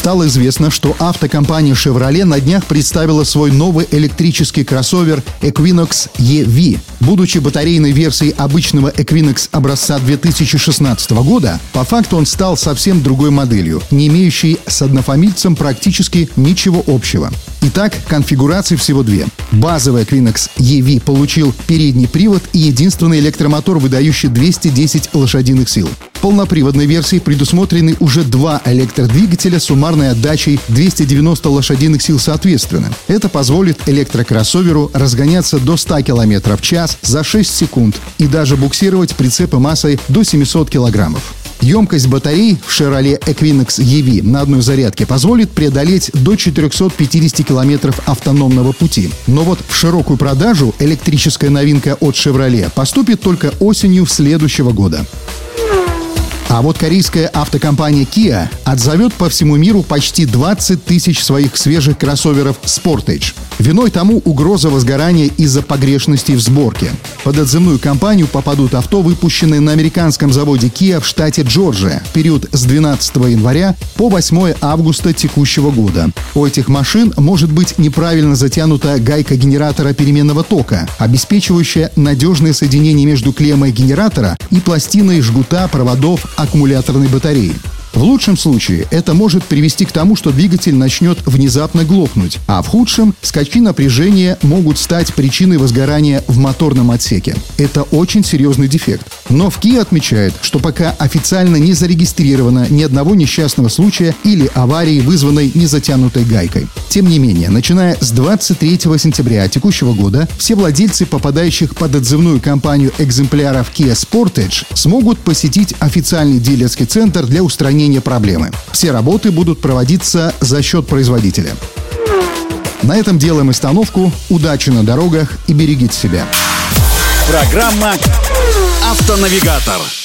Стало известно, что автокомпания Chevrolet на днях представила свой новый электрический кроссовер Equinox EV. Будучи батарейной версией обычного Equinox образца 2016 года, по факту он стал совсем другой моделью, не имеющей с однофамильцем практически ничего общего. Итак, конфигураций всего две. Базовый Equinox EV получил передний привод и единственный электромотор, выдающий 210 лошадиных сил полноприводной версии предусмотрены уже два электродвигателя с суммарной отдачей 290 лошадиных сил соответственно. Это позволит электрокроссоверу разгоняться до 100 км в час за 6 секунд и даже буксировать прицепы массой до 700 килограммов. Емкость батарей в Chevrolet Equinox EV на одной зарядке позволит преодолеть до 450 километров автономного пути. Но вот в широкую продажу электрическая новинка от Chevrolet поступит только осенью следующего года. А вот корейская автокомпания Kia отзовет по всему миру почти 20 тысяч своих свежих кроссоверов Sportage. Виной тому угроза возгорания из-за погрешностей в сборке. Под отзывную компанию попадут авто, выпущенные на американском заводе Kia в штате Джорджия в период с 12 января по 8 августа текущего года. У этих машин может быть неправильно затянута гайка генератора переменного тока, обеспечивающая надежное соединение между клеммой генератора и пластиной жгута проводов аккумуляторной батареи. В лучшем случае это может привести к тому, что двигатель начнет внезапно глохнуть, а в худшем скачки напряжения могут стать причиной возгорания в моторном отсеке. Это очень серьезный дефект. Но в Kia отмечает, что пока официально не зарегистрировано ни одного несчастного случая или аварии, вызванной незатянутой гайкой. Тем не менее, начиная с 23 сентября текущего года, все владельцы, попадающих под отзывную кампанию экземпляров Kia Sportage, смогут посетить официальный дилерский центр для устранения проблемы. Все работы будут проводиться за счет производителя. На этом делаем остановку. Удачи на дорогах и берегите себя. Программа «Автонавигатор».